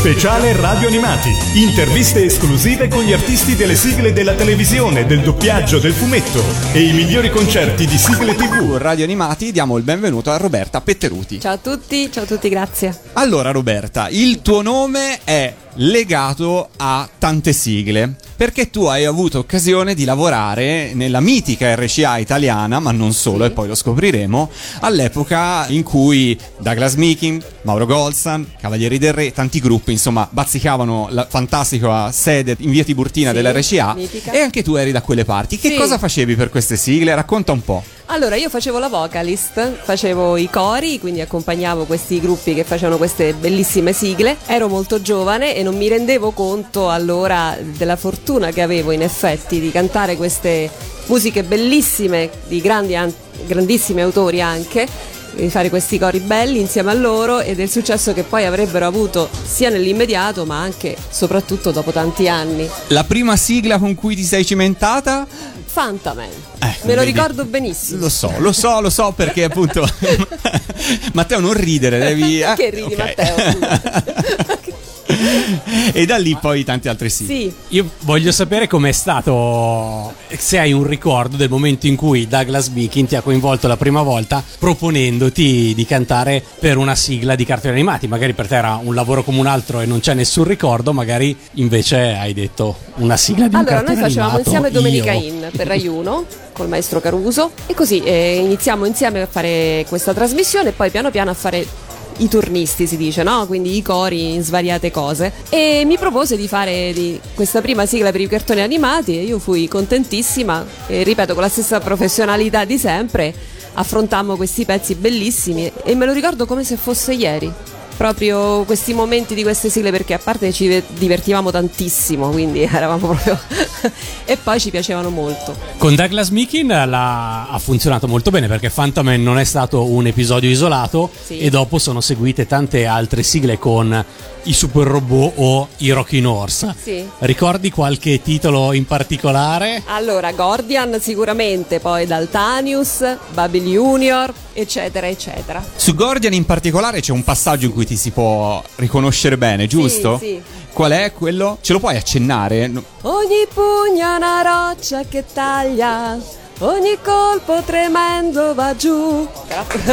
Speciale Radio Animati. Interviste esclusive con gli artisti delle sigle della televisione, del doppiaggio, del fumetto e i migliori concerti di sigle TV. Radio Animati diamo il benvenuto a Roberta Petteruti. Ciao a tutti, ciao a tutti, grazie. Allora Roberta, il tuo nome è legato a tante sigle perché tu hai avuto occasione di lavorare nella mitica RCA italiana, ma non solo, Sì. e poi lo scopriremo, all'epoca in cui Douglas Meeking, Mauro Golsan, Cavalieri del Re, tanti gruppi, insomma, bazzicavano la fantastica sede in via Tiburtina Sì, dell'RCA mitica. e anche tu eri da quelle parti. Che Sì. cosa facevi per queste sigle? Racconta un po'. Allora, io facevo la vocalist, facevo i cori, quindi accompagnavo questi gruppi che facevano queste bellissime sigle. Ero molto giovane e non mi rendevo conto allora della fortuna che avevo in effetti di cantare queste musiche bellissime di grandi an- grandissimi autori anche di fare questi cori belli insieme a loro e del successo che poi avrebbero avuto sia nell'immediato ma anche soprattutto dopo tanti anni. La prima sigla con cui ti sei cimentata? Fantaman, Eh, me lo vedi. ricordo benissimo. Lo so, lo so, lo so perché appunto Matteo non ridere, devi eh, Che ridi, ok. Matteo? e da lì poi tanti altri sì. sì, Io voglio sapere com'è stato, se hai un ricordo del momento in cui Douglas Beakin ti ha coinvolto la prima volta proponendoti di cantare per una sigla di cartoni animati. Magari per te era un lavoro come un altro e non c'è nessun ricordo, magari invece hai detto una sigla di un allora noi cartone facevamo animato, insieme Domenica io. In per Rai 1 col maestro Caruso e così eh, iniziamo insieme a fare questa trasmissione e poi piano piano a fare i turnisti si dice, no? Quindi i cori in svariate cose. E mi propose di fare di questa prima sigla per i cartoni animati e io fui contentissima e ripeto con la stessa professionalità di sempre affrontammo questi pezzi bellissimi e me lo ricordo come se fosse ieri. Proprio questi momenti di queste sigle perché a parte ci ve- divertivamo tantissimo, quindi eravamo proprio e poi ci piacevano molto. Con Douglas Meakin la- ha funzionato molto bene perché Fantaman non è stato un episodio isolato Sì. e dopo sono seguite tante altre sigle con i Super Robot o i Rockin' Horse. Sì. Ricordi qualche titolo in particolare? Allora, Gordian sicuramente, poi Daltanius, Babil Junior, eccetera, eccetera. Su Gordian in particolare c'è un passaggio in cui ti si può riconoscere bene, giusto? sì. Qual è quello? Ce lo puoi accennare? Ogni pugno è una roccia che taglia, ogni colpo tremendo va giù.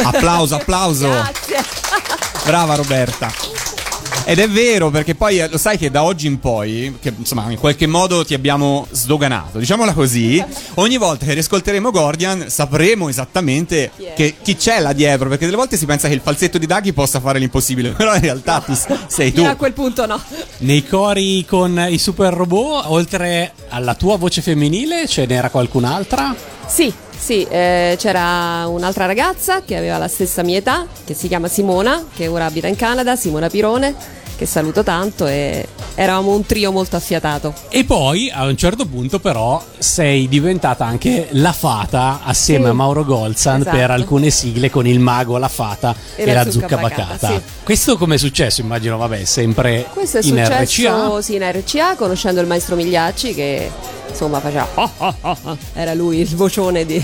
Applauso, applauso. Grazie. Brava Roberta. Ed è vero perché poi eh, lo sai che da oggi in poi, che insomma in qualche modo ti abbiamo sdoganato, diciamola così, ogni volta che riascolteremo Gordian sapremo esattamente Chi che, chi c'è là dietro, perché delle volte si pensa che il falsetto di Daghi possa fare l'impossibile, però in realtà tu sei tu. Fino a quel punto no. Nei cori con i Super Robot, oltre alla tua voce femminile, ce n'era qualcun'altra? Sì, sì, eh, c'era un'altra ragazza che aveva la stessa mia età, che si chiama Simona, che ora abita in Canada, Simona Pirone, che saluto tanto e eravamo un trio molto affiatato. E poi a un certo punto però sei diventata anche la fata assieme Sì. a Mauro Golzan Esatto. per alcune sigle con il mago, la fata e, E la la zucca zucca bacata, bacata. sì. Questo come è successo? Immagino, vabbè, sempre Questo è in successo RCA. sì, in RCA, conoscendo il maestro Migliacci che insomma faceva "Ah, ah, ah, ah". era lui il vocione di,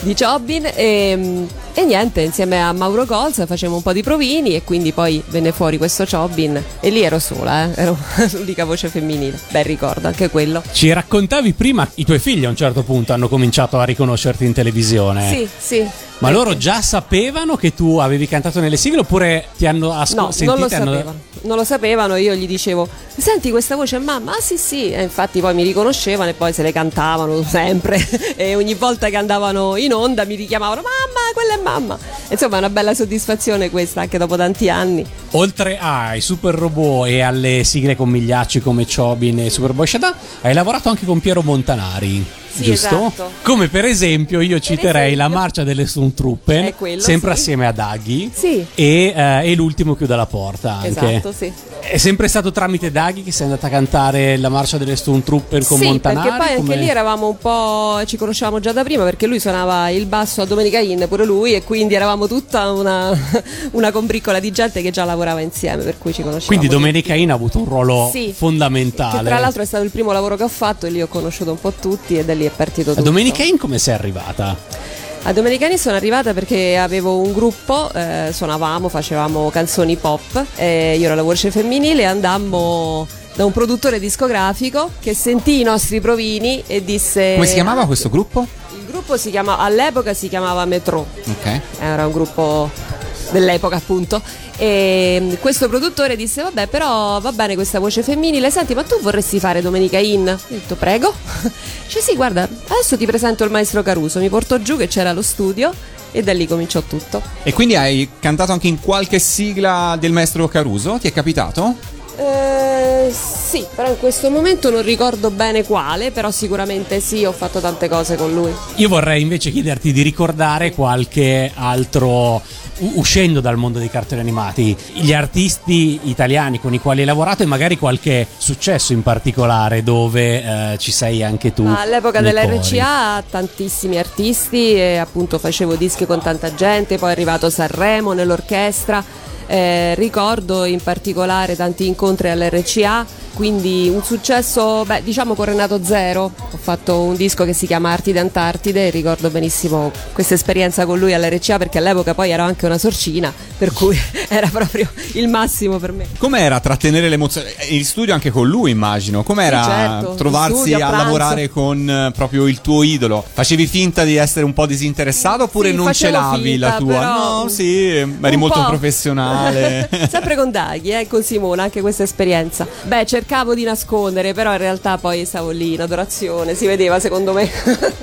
di Jobin e, e niente, insieme a Mauro Golz facevamo un po' di provini e quindi poi venne fuori questo Jobin e lì ero sola, eh, ero l'unica voce femminile. Bel ricordo anche quello. Ci raccontavi prima, i tuoi figli a un certo punto hanno cominciato a riconoscerti in televisione. Sì, sì. Ma loro già sapevano che tu avevi cantato nelle sigle oppure ti hanno ascoltato? No, non lo sapevano. Non lo sapevano, io gli dicevo: Senti questa voce, è mamma? Ah, sì, sì. E infatti poi mi riconoscevano e poi se le cantavano sempre. e ogni volta che andavano in onda mi richiamavano: Mamma, quella è mamma. Insomma, è una bella soddisfazione questa anche dopo tanti anni. Oltre ai Super Robot e alle sigle con migliacci come Chobin e Superboy Shaddai, hai lavorato anche con Piero Montanari. Sì, giusto? esatto. Come per esempio io citerei esempio. la marcia delle Stormtrooper, quello, sempre sì. assieme a Daghi. Sì. E, eh, e l'ultimo chiude la porta anche. Esatto, sì. È sempre stato tramite Daghi che sei andata a cantare la marcia delle Stormtrooper con sì, Montanari? perché poi anche come- lì eravamo un po'. ci conoscevamo già da prima perché lui suonava il basso a Domenica In, pure lui, e quindi eravamo tutta una, una combriccola di gente che già lavorava insieme, per cui ci conoscevamo. Quindi. Domenica In ha avuto un ruolo Sì. fondamentale. Che tra l'altro è stato il primo lavoro che ho fatto e lì ho conosciuto un po' tutti e da lì è partito A tutto. Domenica In come sei arrivata? A Domenicani sono arrivata perché avevo un gruppo, eh, suonavamo, facevamo canzoni pop, eh, io ero la voce femminile e andammo da un produttore discografico che sentì i nostri provini e disse... Come si chiamava questo gruppo? Il gruppo si chiama, all'epoca si chiamava Metro, Ok. era un gruppo dell'epoca appunto e questo produttore disse vabbè però va bene questa voce femminile senti ma tu vorresti fare Domenica In? Io ho detto prego cioè sì guarda adesso ti presento il maestro Caruso mi portò giù che c'era lo studio e da lì cominciò tutto E quindi hai cantato anche in qualche sigla del maestro Caruso? Ti è capitato? Eh, sì, però in questo momento non ricordo bene quale, però sicuramente sì, ho fatto tante cose con lui. Io vorrei invece chiederti di ricordare qualche altro, uscendo dal mondo dei cartoni animati, gli artisti italiani con i quali hai lavorato e magari qualche successo in particolare dove eh, ci sei anche tu. All'epoca dell'RCA tantissimi artisti e appunto facevo dischi con tanta gente, poi è arrivato Sanremo nell'orchestra. Eh, ricordo in particolare tanti incontri all'RCA, quindi un successo, beh, diciamo con Renato Zero. Ho fatto un disco che si chiama Arti d'Antartide e ricordo benissimo questa esperienza con lui all'RCA perché all'epoca poi ero anche una sorcina, per cui era proprio il massimo per me. Com'era trattenere l'emozione? In studio anche con lui, immagino. Com'era Sì, certo, trovarsi studio, a a lavorare con eh, proprio il tuo idolo? Facevi finta di essere un po' disinteressato oppure Sì, non ce l'avi finta, la tua? No, sì, eri molto po'. professionale. Sempre con Daghi, eh, con Simona, anche questa esperienza. Beh, cercavo di nascondere, però in realtà poi stavo lì in adorazione, si vedeva secondo me.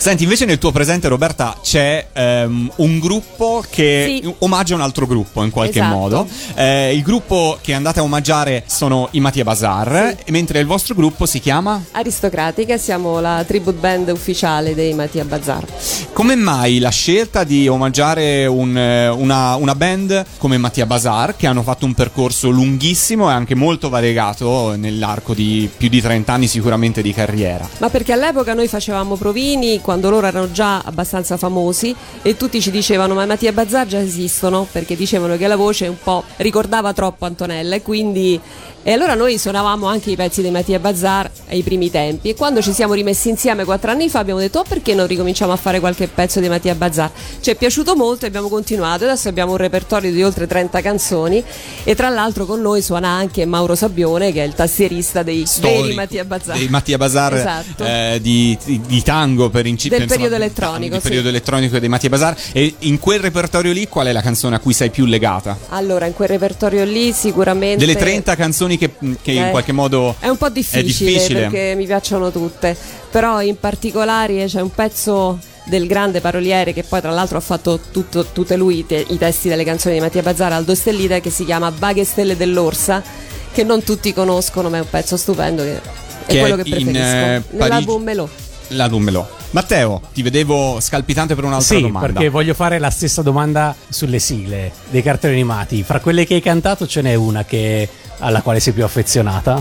Senti, invece nel tuo presente, Roberta, c'è ehm, un gruppo che Sì. omaggia un altro gruppo in qualche Esatto. modo. Eh, il gruppo che andate a omaggiare sono i Mattia Bazar, mentre il vostro gruppo si chiama? Aristocratica, siamo la tribute band ufficiale dei Mattia Bazar. Come mai la scelta di omaggiare un, eh, una, una band come Mattia Bazar, che hanno fatto un percorso lunghissimo e anche molto variegato nell'arco di più di 30 anni sicuramente di carriera? Ma perché all'epoca noi facevamo provini quando loro erano già abbastanza famosi e tutti ci dicevano ma Mattia Bazar già esistono? Perché dicevano che la voce un po' ricordava troppo Antonella e quindi e allora noi suonavamo anche i pezzi dei Mattia Bazar ai primi tempi. E quando ci siamo rimessi insieme quattro anni fa abbiamo detto oh, perché non ricominciamo a fare qualche pezzo dei Mattia Bazar ci è piaciuto molto e abbiamo continuato. Adesso abbiamo un repertorio di oltre 30 canzoni e tra l'altro con noi suona anche Mauro Sabbione che è il tastierista dei veri Storico Mattia Bazar dei Mattia Bazar Esatto. eh, di, di- di tango per inci- Del periodo elettronico, di sì. periodo elettronico dei Mattia Bazar e in quel repertorio lì qual è la canzone a cui sei più legata? Allora, in quel repertorio lì sicuramente... Delle 30 canzoni che, che in Eh, qualche modo È un po' difficile, difficile. perché mi piacciono tutte, però in particolare c'è un pezzo del grande paroliere che poi tra l'altro ha fatto tutto- tutte lui i, te- i testi delle canzoni di Mattia Bazzara, Aldo Stellite, che si chiama Baghe Stelle dell'Orsa, che non tutti conoscono, ma è un pezzo stupendo che è Che quello è che in, preferisco. eh, Nell'album Melò. l'album Melò. Matteo, ti vedevo scalpitante per un'altra Sì, domanda. perché voglio fare la stessa domanda sulle sigle dei cartoni animati. Fra quelle che hai cantato ce n'è una che- alla quale sei più affezionata?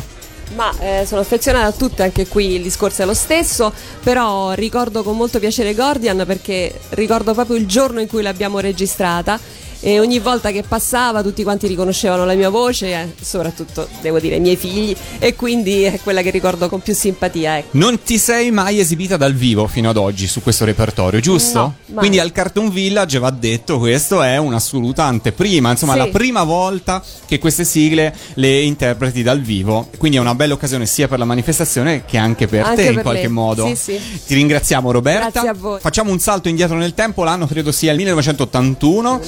Ma eh, sono affezionata a tutte, anche qui il discorso è lo stesso, però ricordo con molto piacere Gordian perché ricordo proprio il giorno in cui l'abbiamo registrata e ogni volta che passava tutti quanti riconoscevano la mia voce, eh, soprattutto devo dire i miei figli, e quindi è quella che ricordo con più simpatia. Ecco. Non ti sei mai esibita dal vivo fino ad oggi su questo repertorio, giusto? No. Quindi al Cartoon Village va detto questo è un'assoluta anteprima, insomma Sì. la prima volta che queste sigle le interpreti dal vivo, quindi è una bella occasione sia per la manifestazione che anche per Anche te in per qualche me. modo. Sì, sì. Ti ringraziamo Roberta. Grazie a voi. Facciamo un salto indietro nel tempo, l'anno credo sia il 1981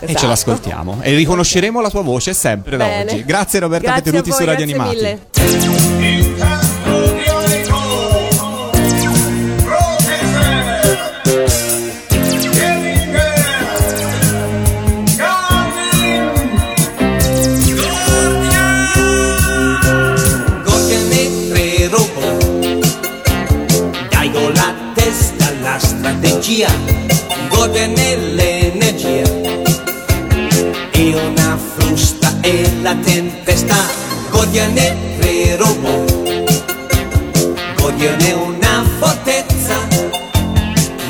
e ce Esatto. l'ascoltiamo e riconosceremo la tua voce sempre da Bene. oggi. Grazie Roberta Grazie voi, su Radio Animati. mille.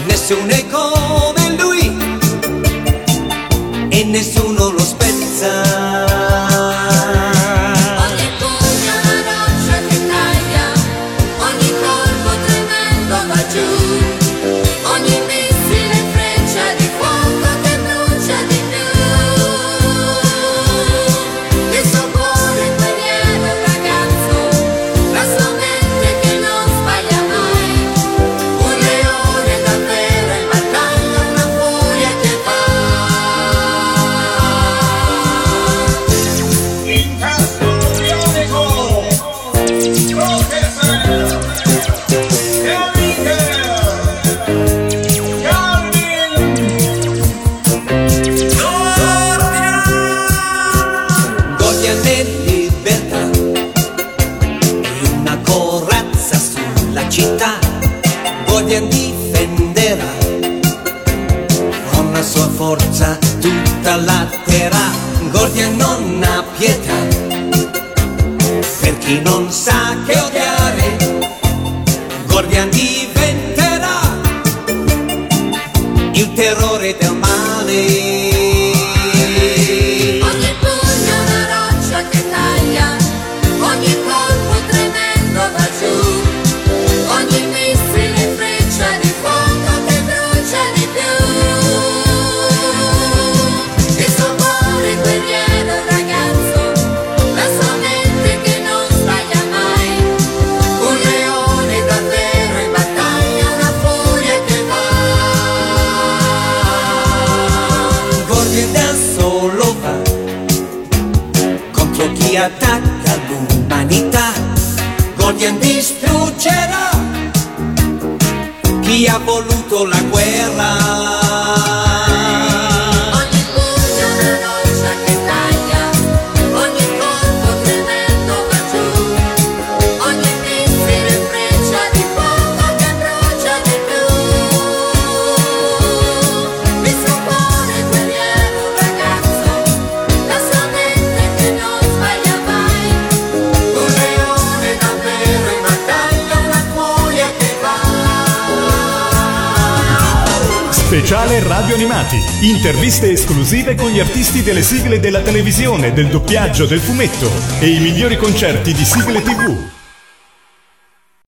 Nessuno è come lui E nessuno lo spezza non sa che odiare. distruggerà chi ha voluto la guerra. speciale Radio Animati. Interviste esclusive con gli artisti delle sigle della televisione, del doppiaggio, del fumetto e i migliori concerti di sigle TV.